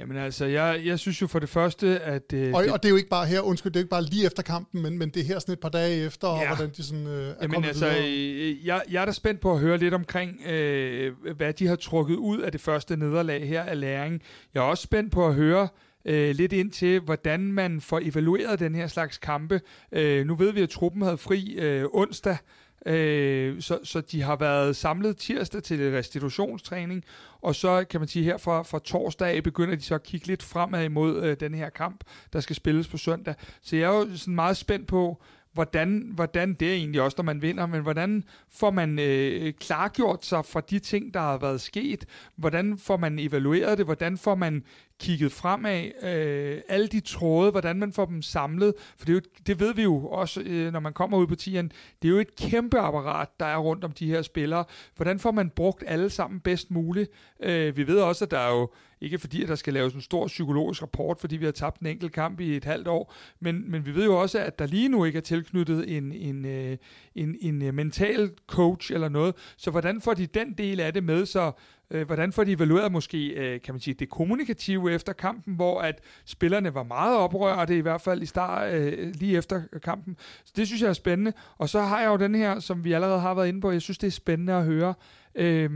B: Jamen altså, jeg, jeg synes jo for det første, at...
A: Øh, og, det, og det er jo ikke bare her, undskyld, det er ikke bare lige efter kampen, men, men det er her sådan et par dage efter, ja. og hvordan de sådan øh, er
B: Jamen altså, øh, jeg, jeg er da spændt på at høre lidt omkring, øh, hvad de har trukket ud af det første nederlag her af læring. Jeg er også spændt på at høre, øh, lidt ind til, hvordan man får evalueret den her slags kampe. Øh, nu ved vi, at truppen havde fri øh, onsdag, Øh, så, så de har været samlet tirsdag til restitutionstræning, og så kan man sige her fra, fra torsdag begynder de så at kigge lidt fremad imod øh, den her kamp, der skal spilles på søndag. Så jeg er jo sådan meget spændt på, hvordan, hvordan det er egentlig også, når man vinder, men hvordan får man øh, klargjort sig fra de ting, der har været sket? Hvordan får man evalueret det? Hvordan får man kigget fremad, øh, alle de tråde, hvordan man får dem samlet, for det, er jo, det ved vi jo også, øh, når man kommer ud på tieren, det er jo et kæmpe apparat, der er rundt om de her spillere. Hvordan får man brugt alle sammen bedst muligt? Øh, vi ved også, at der er jo, ikke fordi, at der skal laves en stor psykologisk rapport, fordi vi har tabt en enkelt kamp i et halvt år, men, men vi ved jo også, at der lige nu ikke er tilknyttet en, en, øh, en, en, en mental coach eller noget, så hvordan får de den del af det med, så Øh, hvordan får de evalueret måske, øh, kan man sige, det kommunikative efter kampen, hvor at spillerne var meget oprørte, i hvert fald i start, øh, lige efter kampen. Så det synes jeg er spændende. Og så har jeg jo den her, som vi allerede har været inde på, jeg synes, det er spændende at høre øh,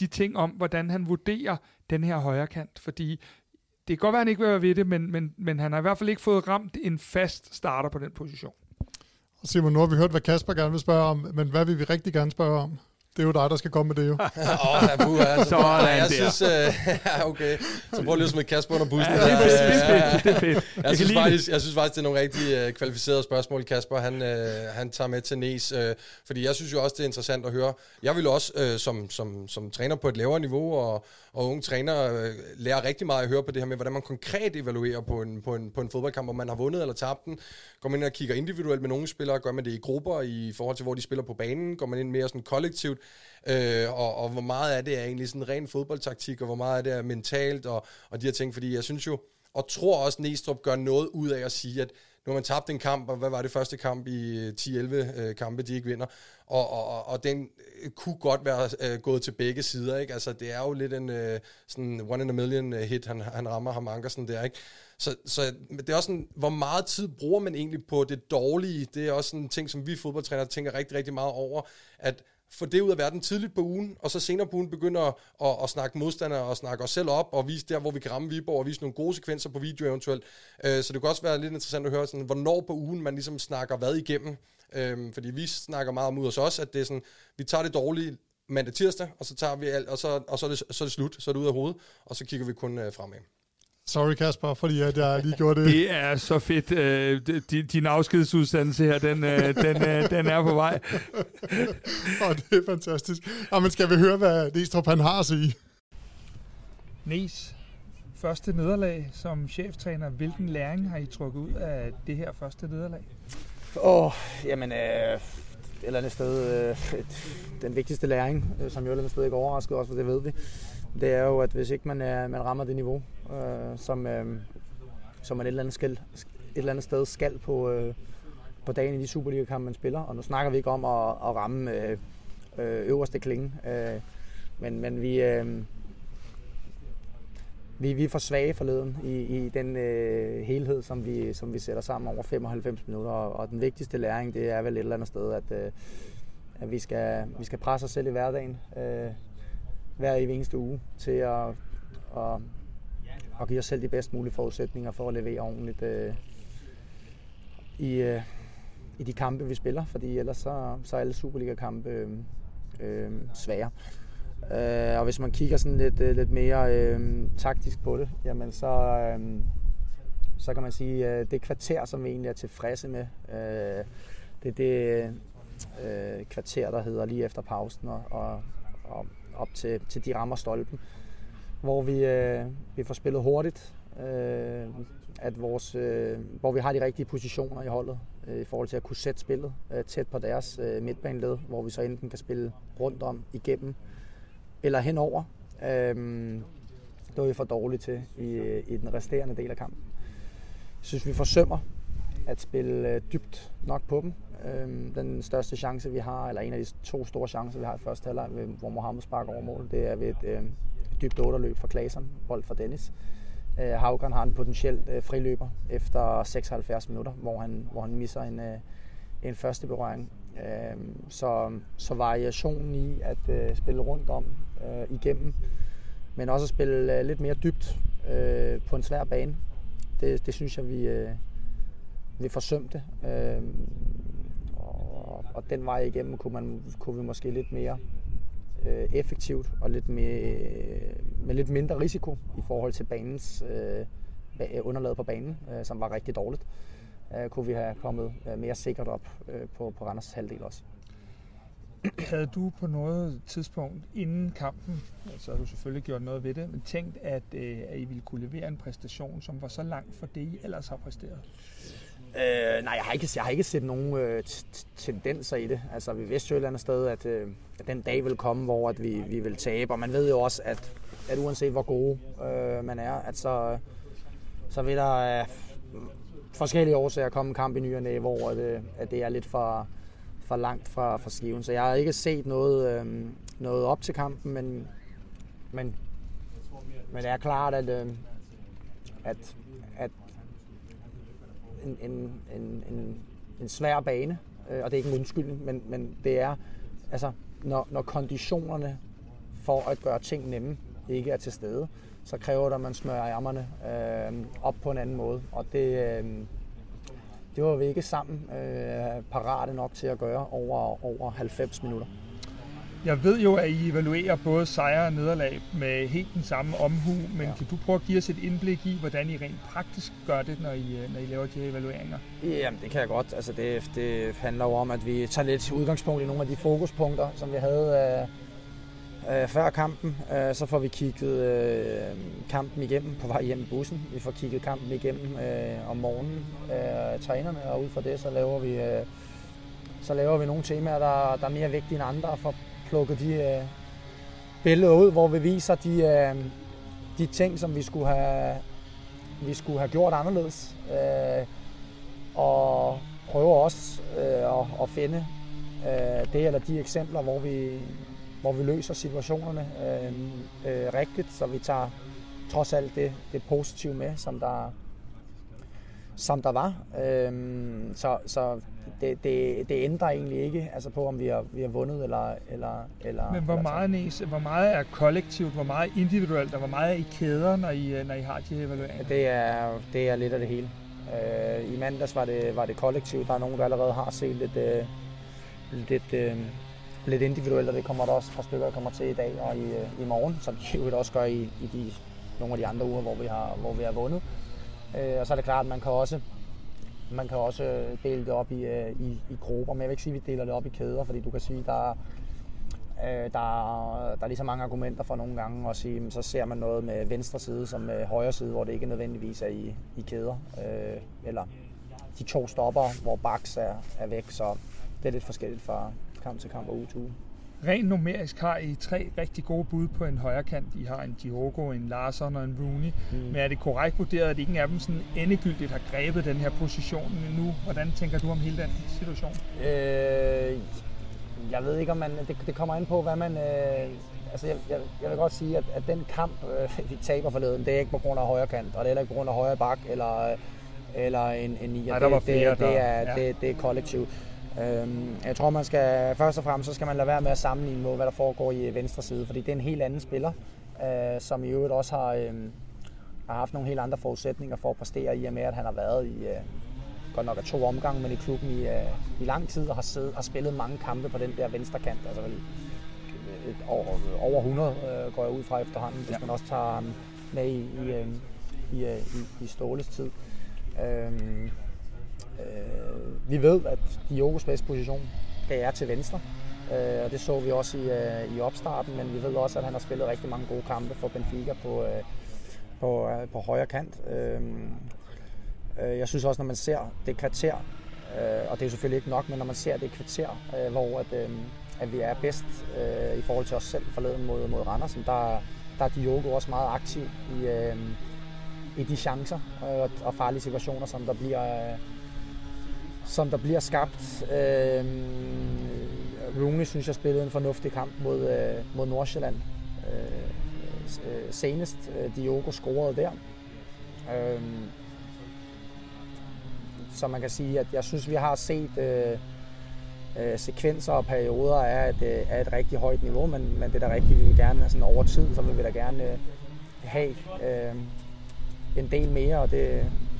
B: de ting om, hvordan han vurderer den her højre kant, fordi det kan godt være, at han ikke vil være ved det, men, men, men han har i hvert fald ikke fået ramt en fast starter på den position.
A: Simon, nu har vi hørt, hvad Kasper gerne vil spørge om, men hvad vil vi rigtig gerne spørge om? Det er jo dig, der skal komme med det jo.
D: Åh, oh, ja, buh, altså. Sådan jeg der. synes, uh, okay. Så prøv lige at smide Kasper under bussen. Ja,
B: det, er fedt, det er fedt. Det er fedt.
D: Jeg, jeg, synes faktisk, jeg synes faktisk, det er nogle rigtig uh, kvalificerede spørgsmål, Kasper. Han, uh, han tager med til Næs. Uh, fordi jeg synes jo også, det er interessant at høre. Jeg vil også, uh, som, som, som træner på et lavere niveau, og, og unge træner, uh, lære rigtig meget at høre på det her med, hvordan man konkret evaluerer på en, på en, på en fodboldkamp, om man har vundet eller tabt den. Går man ind og kigger individuelt med nogle spillere, gør man det i grupper i forhold til, hvor de spiller på banen, går man ind mere sådan kollektivt, øh, og, og hvor meget af det er egentlig sådan ren fodboldtaktik, og hvor meget af det er mentalt, og, og de her ting, fordi jeg synes jo, og tror også, Næstrup gør noget ud af at sige, at nu har man tabt en kamp, og hvad var det første kamp i øh, 10-11 øh, kampe, de ikke vinder, og, og, og den øh, kunne godt være øh, gået til begge sider, ikke? Altså, det er jo lidt en øh, sådan one in a million øh, hit, han, han rammer ham Ankersen der, ikke? Så, så det er også sådan, hvor meget tid bruger man egentlig på det dårlige? Det er også en ting, som vi fodboldtrænere tænker rigtig, rigtig meget over, at få det ud af verden tidligt på ugen, og så senere på ugen begynde at, at, at snakke modstandere og snakke os selv op, og vise der, hvor vi kan ramme Viborg, og vise nogle gode sekvenser på video eventuelt. Øh, så det kan også være lidt interessant at høre, sådan, hvornår på ugen man ligesom snakker hvad igennem. Øh, fordi vi snakker meget om ud hos os, at det er sådan, vi tager det dårlige mandag tirsdag, og så tager vi alt, og så, og så, er, det, så er det slut, så er det ud af hovedet, og så kigger vi kun øh, fremad.
A: Sorry Kasper, fordi at jeg lige gjorde det.
B: Det er så fedt. Øh, din afskedsudsendelse her, den, øh, den, øh, den er på vej.
A: Og det er fantastisk. Ja, men skal vi høre, hvad Næstrup han har at sige?
B: Nes, første nederlag som cheftræner. Hvilken læring har I trukket ud af det her første nederlag?
G: Åh, oh, jamen, øh, eller andet sted, øh, et, den vigtigste læring, øh, som jo et eller andet sted ikke overrasker os, for det ved vi, det er jo, at hvis ikke man, er, man rammer det niveau, øh, som, øh, som man et eller, andet skal, et eller andet sted skal på, øh, på dagen i de Superliga-kampe, man spiller, og nu snakker vi ikke om at, at ramme øh, øh, øverste klinge, øh, men, men vi, øh, vi, vi er for svage forleden i, i den øh, helhed, som vi, som vi sætter sammen over 95 minutter. Og, og den vigtigste læring, det er vel et eller andet sted, at, øh, at vi, skal, vi skal presse os selv i hverdagen øh, hver eneste uge til at, at, at give os selv de bedst mulige forudsætninger for at levere ordentligt øh, i, øh, i de kampe, vi spiller. Fordi ellers så, så er alle Superliga-kampe øh, øh, svære. Øh, og hvis man kigger sådan lidt, øh, lidt mere øh, taktisk på det, jamen så, øh, så kan man sige, at øh, det kvarter, som vi egentlig er tilfredse med, øh, det er det øh, kvarter, der hedder lige efter pausen og, og, og op til, til de rammer stolpen, hvor vi, øh, vi får spillet hurtigt, øh, at vores, øh, hvor vi har de rigtige positioner i holdet øh, i forhold til at kunne sætte spillet øh, tæt på deres øh, midtbaneled, hvor vi så enten kan spille rundt om igennem eller henover. Øh, det var vi for dårligt til i, øh, i den resterende del af kampen. Jeg synes, vi forsømmer at spille øh, dybt nok på dem. Øhm, den største chance, vi har, eller en af de to store chancer, vi har i første halvleg, hvor Mohammed sparker over mål, det er ved et øh, dybt otterløb fra Klasen, bold fra Dennis. Øh, Haugen har en potentiel øh, friløber efter 76 minutter, hvor han, hvor han misser en, øh, en første berøring. Øh, så, så variationen i at øh, spille rundt om øh, igennem, men også at spille øh, lidt mere dybt øh, på en svær bane, det, det synes jeg, vi, øh, vi forsømte. Øh, og, den vej igennem kunne, man, kunne vi måske lidt mere øh, effektivt og lidt mere, øh, med lidt mindre risiko i forhold til banens øh, underlaget på banen, øh, som var rigtig dårligt øh, kunne vi have kommet øh, mere sikkert op øh, på, på Randers halvdel også.
B: Havde du på noget tidspunkt inden kampen, så har du selvfølgelig gjort noget ved det, men tænkt, at, øh, at I ville kunne levere en præstation, som var så langt fra det, I ellers har præsteret?
G: Øh, nej, jeg har ikke, jeg har ikke set nogen øh, tendenser i det. Altså, vi vidste jo et eller andet sted, at, øh, at den dag vil komme, hvor at vi, vi vil tabe. Og man ved jo også, at, at uanset hvor gode øh, man er, at så, så vil der øh, forskellige årsager komme en kamp i ny og næ, hvor at, øh, at det er lidt for, for langt fra, fra skiven. Så jeg har ikke set noget, øh, noget op til kampen, men, men, men det er klart, at, øh, at, at en, en, en, en, en svær bane, øh, og det er ikke en undskyldning, men, men det er, altså, når, når konditionerne for at gøre ting nemme ikke er til stede, så kræver det, at man smører ærmerne øh, op på en anden måde. Og det, øh, det var vi ikke sammen øh, parate nok til at gøre over, over 90 minutter.
B: Jeg ved jo, at I evaluerer både sejre og nederlag med helt den samme omhu, men ja. kan du prøve at give os et indblik i, hvordan I rent praktisk gør det, når I, når I laver de her evalueringer?
G: Jamen, det kan jeg godt. Altså, det, det handler jo om, at vi tager lidt udgangspunkt i nogle af de fokuspunkter, som vi havde øh, øh, før kampen. Øh, så får vi kigget øh, kampen igennem på vej hjem i bussen. Vi får kigget kampen igennem øh, om morgenen øh, trænerne, og ud fra det så laver vi, øh, så laver vi nogle temaer, der, der er mere vigtige end andre, og får plukket de øh, billeder ud, hvor vi viser de, øh, de ting, som vi skulle have, vi skulle have gjort anderledes. Øh, og prøver også øh, at, at finde øh, det eller de eksempler, hvor vi, hvor vi løser situationerne øh, øh, rigtigt, så vi tager trods alt det, det positive med, som der, som der var. Øhm, så så det, det, det ændrer egentlig ikke altså på, om vi har, vi har vundet eller... eller, eller
B: Men hvor
G: eller
B: meget, Næs, hvor meget er kollektivt, hvor meget individuelt, og hvor meget er i kæder, når I, når I har de evalueringer?
G: Det er, det er lidt af det hele. Øh, I mandags var det, var det kollektivt. Der er nogen, der allerede har set lidt, øh, lidt øh, lidt individuelt, og det kommer der også par stykker, der kommer til i dag og i, øh, i morgen, som de jo også gør i, i de, nogle af de andre uger, hvor vi har, hvor vi har vundet. Øh, og så er det klart, at man kan også man kan også øh, dele det op i, øh, i, i grupper, men jeg vil ikke sige, at vi deler det op i kæder, fordi du kan sige, at der, øh, der, der er lige så mange argumenter for nogle gange at sige, så ser man noget med venstre side som med højre side, hvor det ikke nødvendigvis er i, i kæder. Øh, eller de to stopper, hvor baks er, er væk, så det er lidt forskelligt fra kamp til kamp og uge til uge.
B: Rent numerisk har I tre rigtig gode bud på en højre kant. I har en Diogo, en Larsson og en Rooney. Mm. Men er det korrekt vurderet, at ingen af dem sådan endegyldigt har grebet den her position nu? Hvordan tænker du om hele den situation?
G: Øh, jeg ved ikke, om man... Det, det kommer ind på, hvad man... Øh, altså, jeg, jeg, jeg vil godt sige, at, at den kamp, øh, vi taber forleden, det er ikke på grund af højre kant, og det er heller ikke på grund af højre bak, eller, eller en, en nier.
B: Nej, der var flere,
G: det, det, er, ja. det, det er kollektivt. Øhm, jeg tror, man skal først og fremmest så skal man lade være med at sammenligne med, hvad der foregår i venstre side, fordi det er en helt anden spiller, øh, som i øvrigt også har, øh, har haft nogle helt andre forudsætninger for at præstere i og med, at han har været i øh, godt nok af to omgange, men i klubben i, øh, i lang tid og har, siddet, har spillet mange kampe på den der venstre kant, altså vel et, over, over 100 øh, går jeg ud fra efterhånden, hvis ja. man også tager ham med i, i, øh, i, øh, i, i Ståles tid. Øh, Øh, vi ved, at Diogos bedste position, det er til venstre. Øh, og det så vi også i, øh, i opstarten, men vi ved også, at han har spillet rigtig mange gode kampe for Benfica på, øh, på, øh, på højre kant. Øh, øh, jeg synes også, når man ser det kvarter, øh, og det er selvfølgelig ikke nok, men når man ser det kvarter, øh, hvor at, øh, at vi er bedst øh, i forhold til os selv forleden mod, mod Randers, der, der er Diogo også meget aktiv i, øh, i de chancer øh, og farlige situationer, som der bliver... Øh, som der bliver skabt. Øh, Rooney synes jeg spillede en fornuftig kamp mod, øh, mod Nordsjælland. Øh, øh senest øh, Diogo scorede der. Øh, så man kan sige, at jeg synes, vi har set øh, øh, sekvenser og perioder af et, øh, af et rigtig højt niveau, men, men det er da rigtigt, vi vil gerne sådan over tid, så vil vi da gerne øh, have øh, en del mere, og det,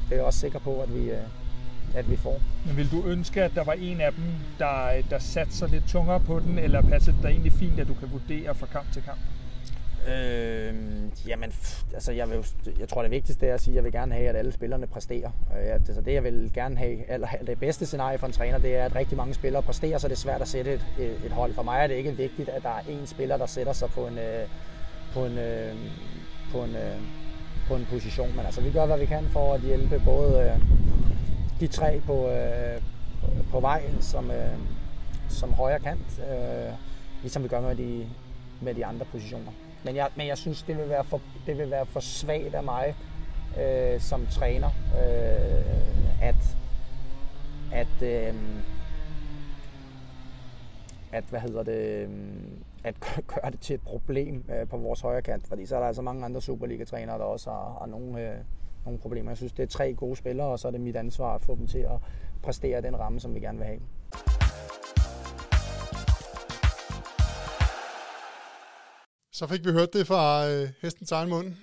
G: det er jeg også sikker på, at vi, øh, at vi får.
B: Men vil du ønske, at der var en af dem, der, der satte sig lidt tungere på den, eller passer det egentlig fint, at du kan vurdere fra kamp til kamp?
G: Øh, jamen, altså jeg, vil, jeg tror det vigtigste er at sige, at jeg vil gerne have, at alle spillerne præsterer. Øh, altså det jeg vil gerne have, eller det bedste scenarie for en træner, det er, at rigtig mange spillere præsterer, så det er svært at sætte et, et hold. For mig er det ikke vigtigt, at der er én spiller, der sætter sig på en, øh, på en, øh, på en, på en position. Men altså vi gør, hvad vi kan for at hjælpe både de tre på, øh, på vej som, øh, som højre kant, øh, ligesom vi gør med de, med de andre positioner. Men jeg, men jeg synes, det vil være for, det vil være for svagt af mig øh, som træner, øh, at, at, øh, at, hvad hedder det, øh, at gøre det til et problem øh, på vores højre kant, fordi så er der altså mange andre Superliga-trænere, der også har, har nogle, øh, nogle problemer. Jeg synes, det er tre gode spillere, og så er det mit ansvar at få dem til at præstere den ramme, som vi gerne vil have.
A: Så fik vi hørt det fra øh, hestens egen mund.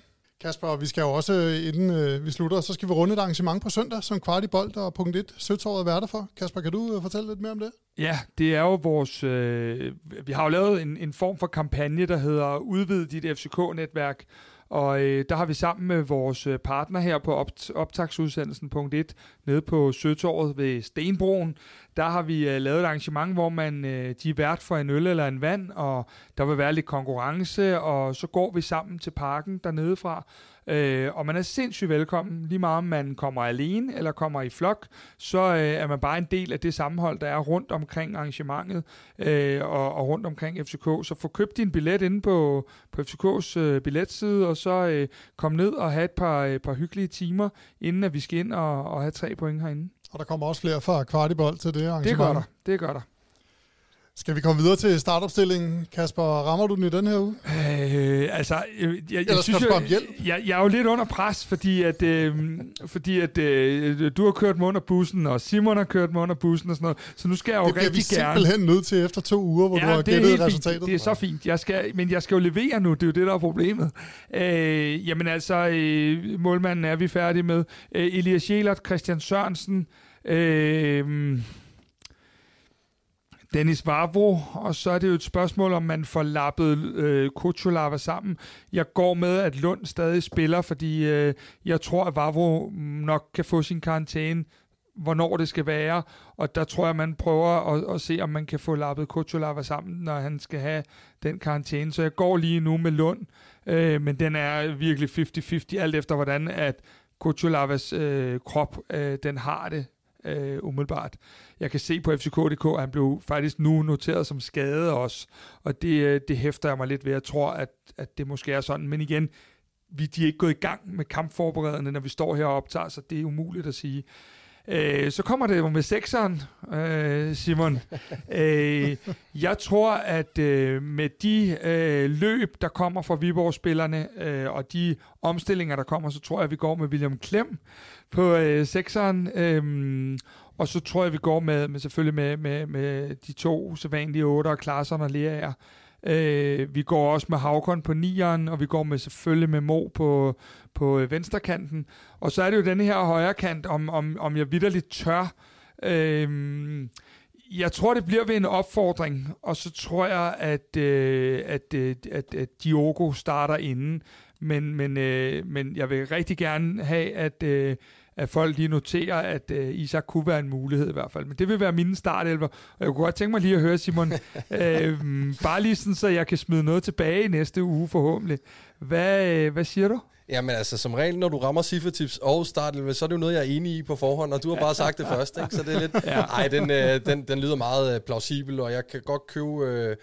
A: Kasper, vi skal jo også, øh, inden øh, vi slutter, så skal vi runde et arrangement på søndag, som kvart i bold og punkt 1 Søtåret er værter for. Kasper, kan du øh, fortælle lidt mere om det?
B: Ja, det er jo vores... Øh, vi har jo lavet en, en form for kampagne, der hedder Udvid dit FCK-netværk, og øh, der har vi sammen med vores øh, partner her på opt- optagsudsendelsen punkt 1, nede på Søtorvet ved Stenbroen, der har vi øh, lavet et arrangement, hvor man øh, de er vært for en øl eller en vand, og der vil være lidt konkurrence, og så går vi sammen til parken dernede fra, Øh, og man er sindssygt velkommen, lige meget om man kommer alene eller kommer i flok, så øh, er man bare en del af det sammenhold, der er rundt omkring arrangementet øh, og, og rundt omkring FCK. Så få købt din billet inde på, på FCK's øh, billetside, og så øh, kom ned og have et par, øh, par hyggelige timer, inden at vi skal ind og, og have tre point herinde.
A: Og der kommer også flere fra kvartibold til det arrangement.
B: Det gør der, det gør der.
A: Skal vi komme videre til startopstillingen? Kasper, rammer du den i den her uge?
B: Øh, altså, jeg, jeg,
A: Eller
B: jeg synes
A: om hjælp?
B: Jeg, jeg er jo lidt under pres, fordi at, øh, fordi at øh, du har kørt mig under bussen, og Simon har kørt mig under bussen og sådan noget. Så nu skal jeg jo
A: det
B: rigtig
A: vi
B: gerne...
A: simpelthen nødt til efter to uger, hvor
B: ja,
A: du har gættet resultatet.
B: Fint. Det er så fint. Jeg skal, men jeg skal jo levere nu, det er jo det, der er problemet. Øh, jamen altså, øh, målmanden er vi færdige med. Øh, Elias Jelert, Christian Sørensen... Øh, Dennis Vavro, og så er det jo et spørgsmål, om man får lappet øh, Kutsulava sammen. Jeg går med, at Lund stadig spiller, fordi øh, jeg tror, at Vavro nok kan få sin karantæne, hvornår det skal være, og der tror jeg, man prøver at, at se, om man kan få lappet Kutsulava sammen, når han skal have den karantæne. Så jeg går lige nu med Lund, øh, men den er virkelig 50-50, alt efter hvordan at Kutsulavas øh, krop, øh, den har det øh, umiddelbart. Jeg kan se på FCK.dk, at han blev faktisk nu noteret som skade også, og det, øh, det hæfter jeg mig lidt ved. Jeg tror, at, at det måske er sådan, men igen, vi, de er ikke gået i gang med kampforberedende, når vi står her og optager, så det er umuligt at sige. Øh, så kommer det jo med sekseren, øh, Simon. øh, jeg tror, at øh, med de øh, løb, der kommer fra Viborg-spillerne, øh, og de omstillinger, der kommer, så tror jeg, at vi går med William Klem på øh, sekseren. Øh, og så tror jeg, vi går med, med selvfølgelig med, med, med de to sædvanlige otter, Klarsson og Leaer. Øh, vi går også med Havkon på nieren, og vi går med selvfølgelig med Mo på, på øh, venstrekanten. Og så er det jo den her højre kant, om, om, om jeg vidderligt tør. Øh, jeg tror, det bliver ved en opfordring, og så tror jeg, at, øh, at, øh, at, at Diogo starter inden. Men, men, øh, men jeg vil rigtig gerne have, at, øh, at folk lige noterer, at øh, Isak kunne være en mulighed i hvert fald. Men det vil være mine startelver. Og jeg kunne godt tænke mig lige at høre, Simon, øh, bare lige sådan, så jeg kan smide noget tilbage i næste uge forhåbentlig. Hvad, øh, hvad siger du?
D: Jamen altså, som regel, når du rammer cifretips og startelver, så er det jo noget, jeg er enig i på forhånd, og du har bare sagt det først, ikke? Så det er lidt... Ej, den, øh, den, den lyder meget øh, plausibel, og jeg kan godt købe... Øh,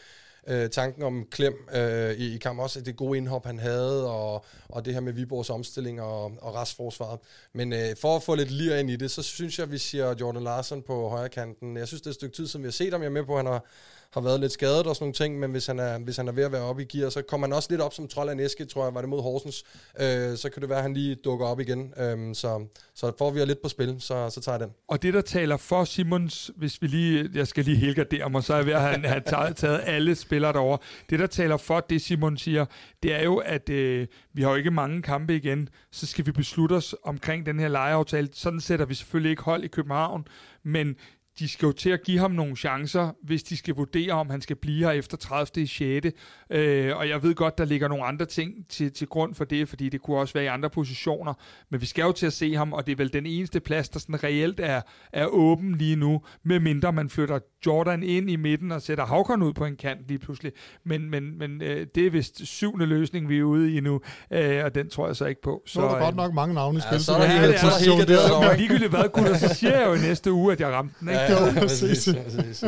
D: øh, tanken om Klem øh, i, i kamp også, det gode indhop, han havde, og, og det her med Viborgs omstilling og, og restforsvaret. Men øh, for at få lidt lir ind i det, så synes jeg, at vi siger Jordan Larsen på højre kanten. Jeg synes, det er et stykke tid, som vi har set ham. Jeg er med på, at han har har været lidt skadet og sådan nogle ting, men hvis han er, hvis han er ved at være oppe i gear, så kommer han også lidt op som trold af en æske, tror jeg, var det mod Horsens. Øh, så kan det være, at han lige dukker op igen. Øh, så, så får vi lidt på spil, så, så tager jeg den.
B: Og det, der taler for Simons, hvis vi lige, jeg skal lige helgardere mig, så er jeg ved at have, have taget, taget alle spillere derover. Det, der taler for det, Simon siger, det er jo, at øh, vi har jo ikke mange kampe igen, så skal vi beslutte os omkring den her lejeaftale. Sådan sætter vi selvfølgelig ikke hold i København, men de skal jo til at give ham nogle chancer, hvis de skal vurdere, om han skal blive her efter 30. i 6. Øh, og jeg ved godt, der ligger nogle andre ting til, til grund for det, fordi det kunne også være i andre positioner. Men vi skal jo til at se ham, og det er vel den eneste plads, der sådan reelt er, er åben lige nu, medmindre man flytter Jordan ind i midten og sætter Havkon ud på en kant lige pludselig. Men, men, men øh, det er vist syvende løsning, vi er ude i nu, øh, og den tror jeg så ikke på.
A: Så, så er der øh, godt nok mange navne i spil. Ja,
D: så er der ja, er, er der
B: ligegyldigt hvad, gutter, så siger jeg jo i næste uge, at jeg ramte den. Ikke?
A: Ja, ja, præcis. præcis.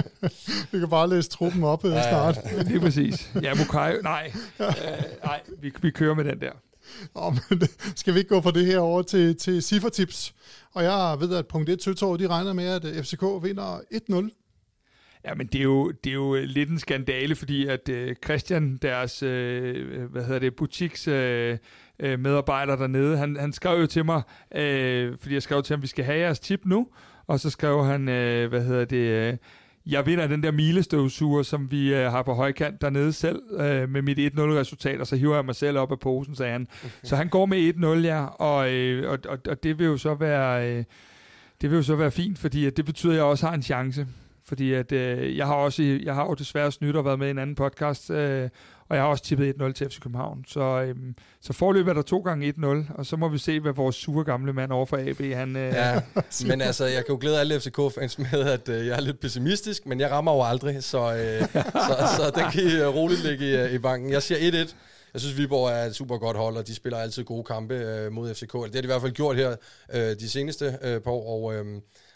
A: vi kan bare læse truppen op øh, ja, snart.
B: Ja, det er præcis. Ja, Mukai, nej. Øh, nej, vi, vi kører med den der.
A: Nå, men skal vi ikke gå fra det her over til, til ciffertips? Og jeg ved, at punkt 1 Søtår, de regner med, at FCK vinder 1-0
B: Ja, men det er jo, det er jo lidt en skandale, fordi at øh, Christian, deres øh, hvad hedder det, butiks øh, øh, medarbejder dernede, han, han skrev jo til mig, øh, fordi jeg skrev til ham, at vi skal have jeres tip nu, og så skrev han, øh, hvad hedder det, øh, jeg vinder den der milestøvsuger, som vi øh, har på højkant dernede selv, øh, med mit 1-0-resultat, og så hiver jeg mig selv op af posen, sagde han. Så han går med 1-0, ja, og, øh, og, og, og det vil jo så være... Øh, det vil jo så være fint, fordi det betyder, at jeg også har en chance. Fordi at, øh, jeg har også jeg har jo desværre snydt og været med i en anden podcast, øh, og jeg har også tippet 1-0 til FC København. Så, øh, så forløbet er der to gange 1-0, og så må vi se, hvad vores sure gamle mand over for AB, han... Øh,
D: ja, men altså, jeg kan jo glæde alle FCK-fans med, at øh, jeg er lidt pessimistisk, men jeg rammer jo aldrig, så, øh, så, så den kan I øh, roligt ligge i, i banken. Jeg siger 1-1. Jeg synes, Viborg er et super godt hold, og de spiller altid gode kampe øh, mod FCK. Det har de i hvert fald gjort her øh, de seneste øh, par år, og... Øh,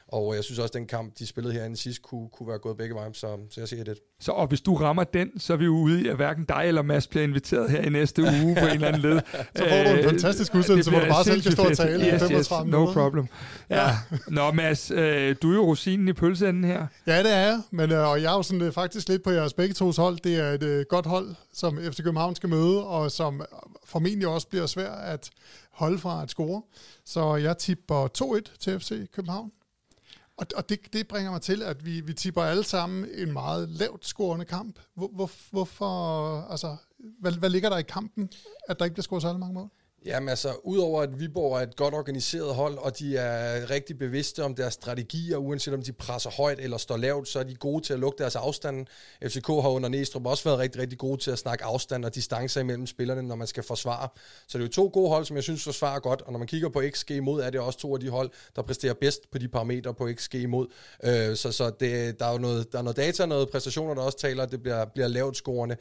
D: og jeg synes også, at den kamp, de spillede herinde sidst, kunne, kunne være gået begge veje, så, så jeg siger det.
B: Så og hvis du rammer den, så er vi jo ude i, at hverken dig eller Mads bliver inviteret her i næste uge på en eller anden led.
A: så får du en øh, fantastisk udsendelse, hvor du bare selv kan stå og tale yes, i 35 yes,
B: no minutter. problem. Ja. ja. Nå Mads, øh, du er jo rosinen i pølseenden her.
A: Ja, det er jeg, men øh, og jeg er jo sådan, øh, faktisk lidt på jeres begge tos hold. Det er et øh, godt hold, som FC København skal møde, og som formentlig også bliver svært at holde fra at score. Så jeg tipper 2-1 til FC København. Og, og det, det bringer mig til, at vi, vi tipper alle sammen en meget lavt scorende kamp. Hvor, hvor, hvorfor, altså, hvad, hvad ligger der i kampen, at der ikke bliver scoret så mange mål?
D: Jamen altså, udover at Viborg er et godt organiseret hold, og de er rigtig bevidste om deres strategier, uanset om de presser højt eller står lavt, så er de gode til at lukke deres afstand. FCK har under Næstrup også været rigtig, rigtig gode til at snakke afstand og distancer imellem spillerne, når man skal forsvare. Så det er jo to gode hold, som jeg synes forsvarer godt, og når man kigger på XG imod, er det også to af de hold, der præsterer bedst på de parametre på XG imod. Øh, så så det, der er jo noget, der er noget data, noget præstationer, der også taler, at det bliver, bliver lavt scorende.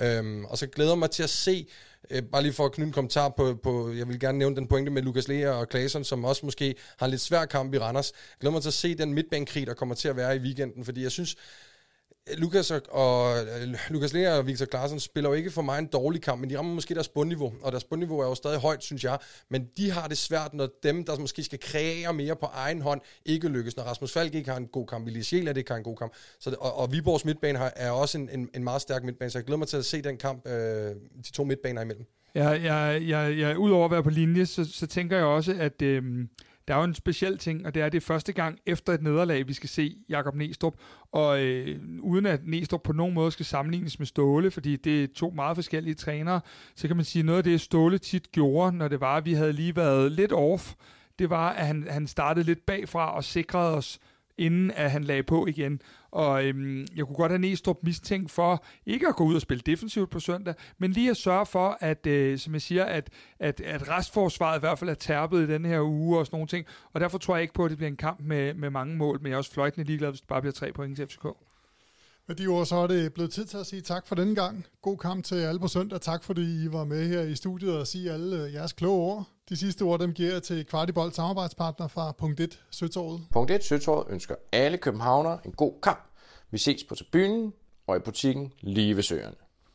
D: Øhm, og så glæder jeg mig til at se øh, bare lige for at knytte en kommentar på, på, jeg vil gerne nævne den pointe med Lukas Lea og Claesson, som også måske har en lidt svær kamp i Randers. Jeg glæder mig til at se den midtbanekrig, der kommer til at være i weekenden, fordi jeg synes, Lukas og, og øh, Lukas Lea og Victor Klaassen spiller jo ikke for mig en dårlig kamp, men de rammer måske deres bundniveau, og deres bundniveau er jo stadig højt, synes jeg. Men de har det svært, når dem, der måske skal kreere mere på egen hånd, ikke lykkes. Når Rasmus Falk ikke har en god kamp, Elias Sjæl ikke har en god kamp. Så og, og Viborgs midtbane har, er også en, en, en meget stærk midtbane, så jeg glæder mig til at se den kamp, øh, de to midtbaner imellem.
B: Ja, jeg, jeg, jeg, udover at være på linje, så, så tænker jeg også, at... Øh, der er jo en speciel ting, og det er, det første gang efter et nederlag, vi skal se Jakob Næstrup, og øh, uden at Næstrup på nogen måde skal sammenlignes med Ståle, fordi det er to meget forskellige trænere, så kan man sige, noget af det Ståle tit gjorde, når det var, at vi havde lige været lidt off, det var, at han, han startede lidt bagfra og sikrede os inden at han lagde på igen. Og øhm, jeg kunne godt have Næstrup mistænkt for ikke at gå ud og spille defensivt på søndag, men lige at sørge for, at, øh, som jeg siger, at, at, at restforsvaret i hvert fald er tærpet i den her uge og sådan nogle ting. Og derfor tror jeg ikke på, at det bliver en kamp med, med mange mål, men jeg er også fløjtende ligeglad, hvis det bare bliver tre point til FCK.
A: Med de ord, så er det blevet tid til at sige tak for denne gang. God kamp til alle på søndag. Tak fordi I var med her i studiet og sige alle øh, jeres kloge ord. De sidste ord, dem giver jeg til Kvartibold samarbejdspartner fra Punkt 1 Søtorvet.
E: Punkt 1 Søtorvet ønsker alle københavnere en god kamp. Vi ses på tribunen og i butikken lige ved søerne.